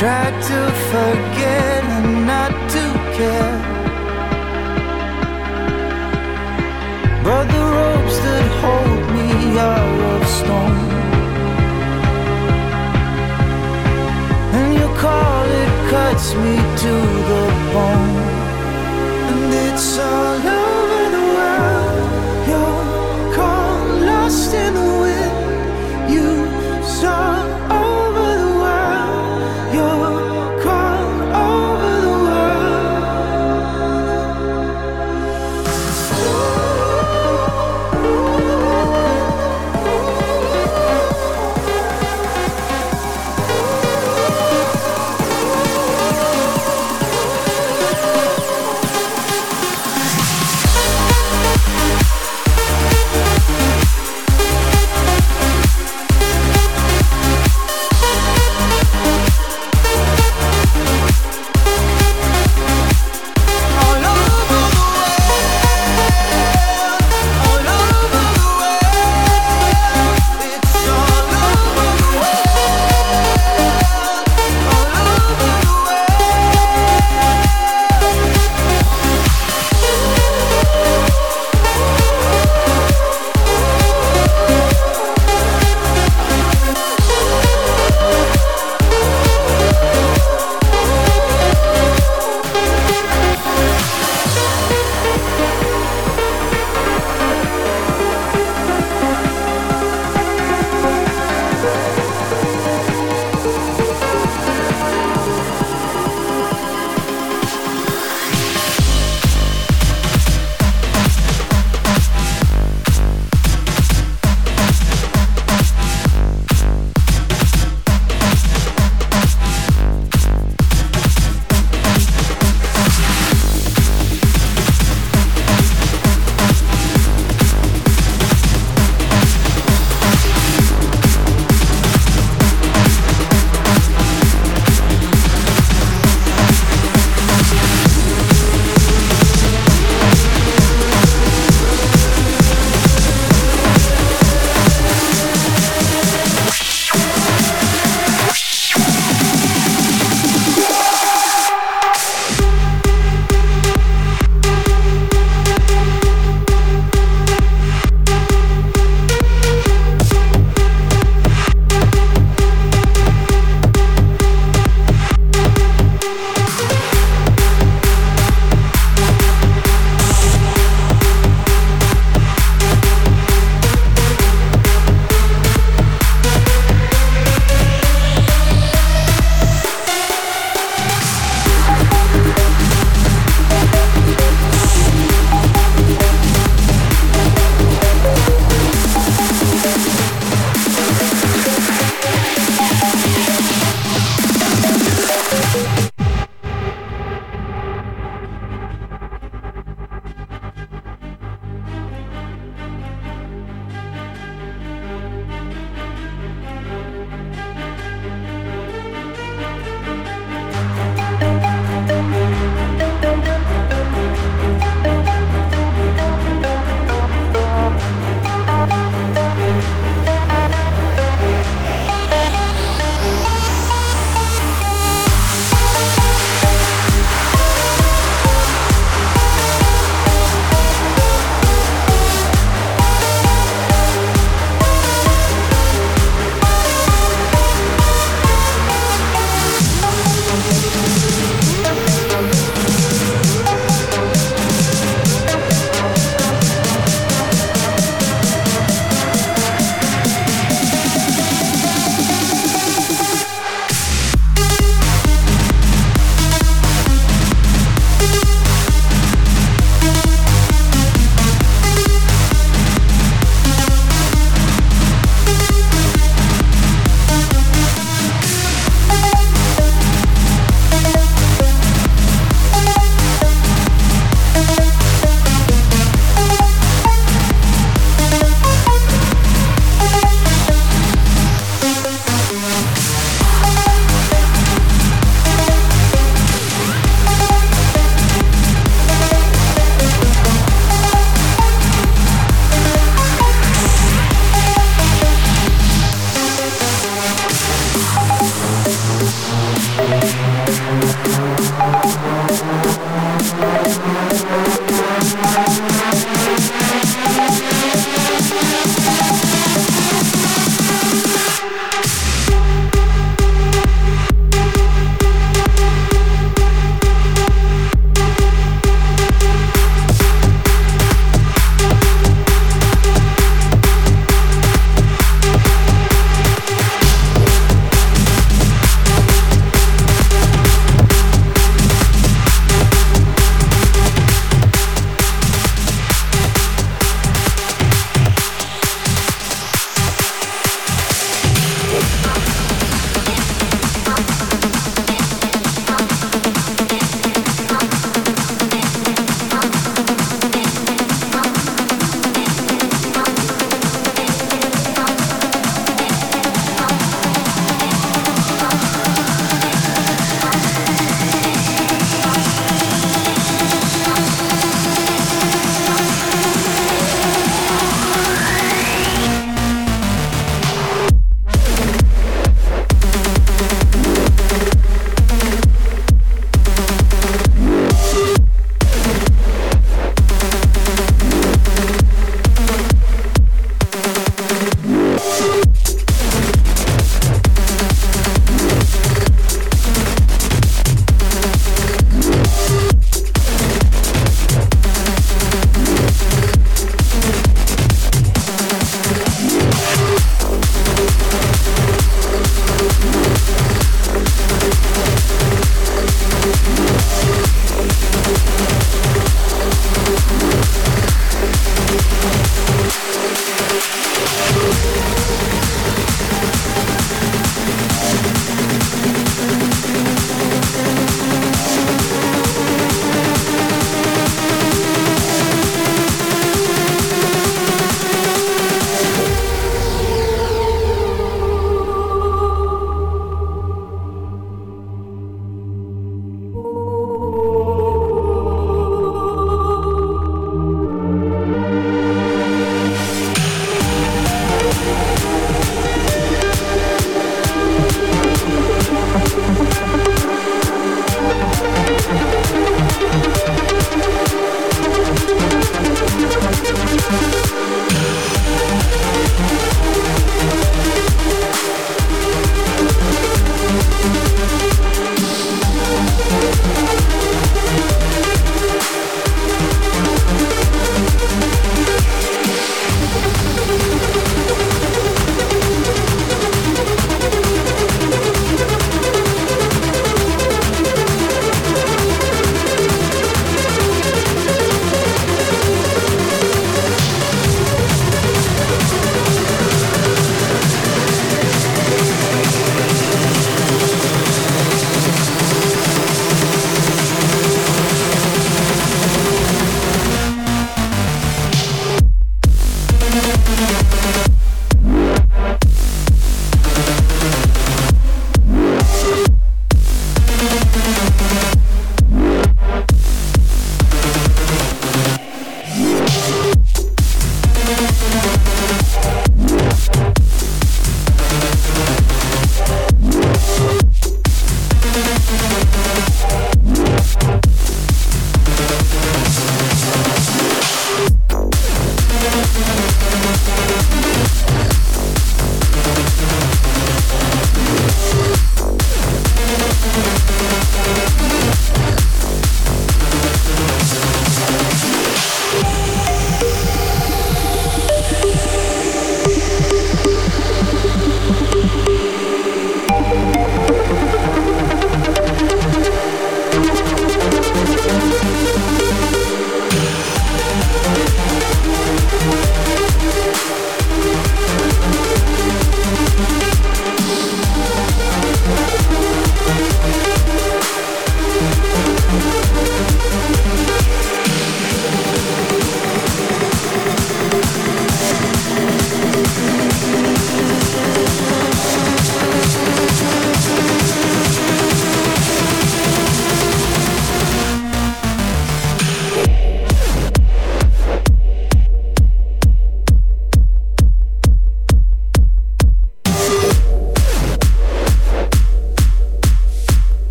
tried to forget and not to care. But the ropes that hold me are of stone. And your call, it cuts me to the bone. And it's all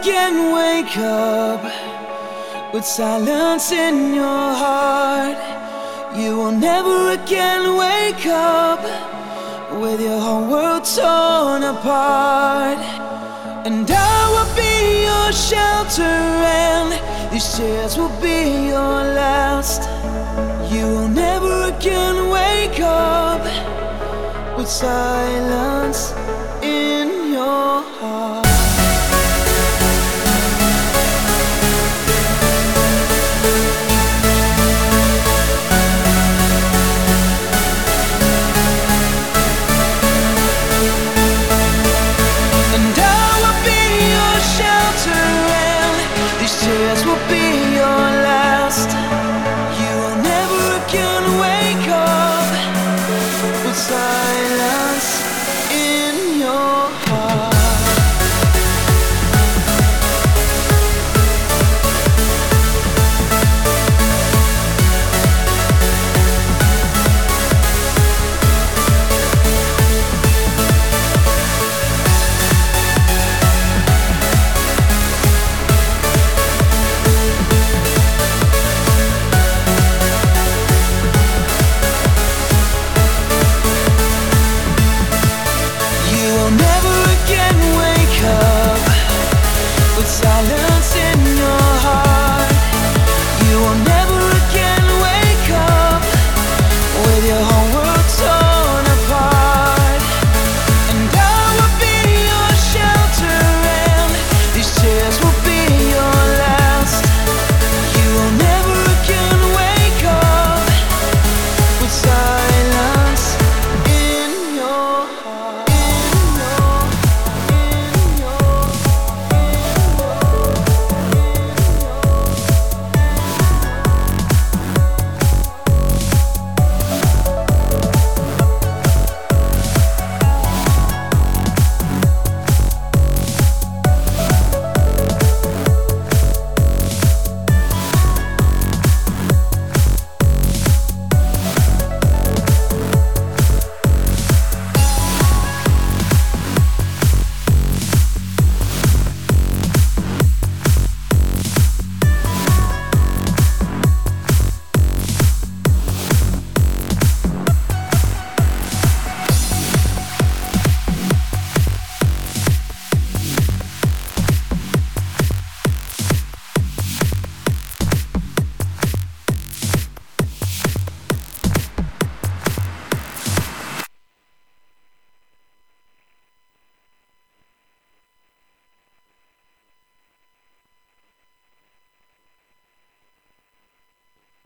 again wake up with silence in your heart. You will never again wake up with your whole world torn apart. And I will be your shelter, and these tears will be your last. You will never again wake up with silence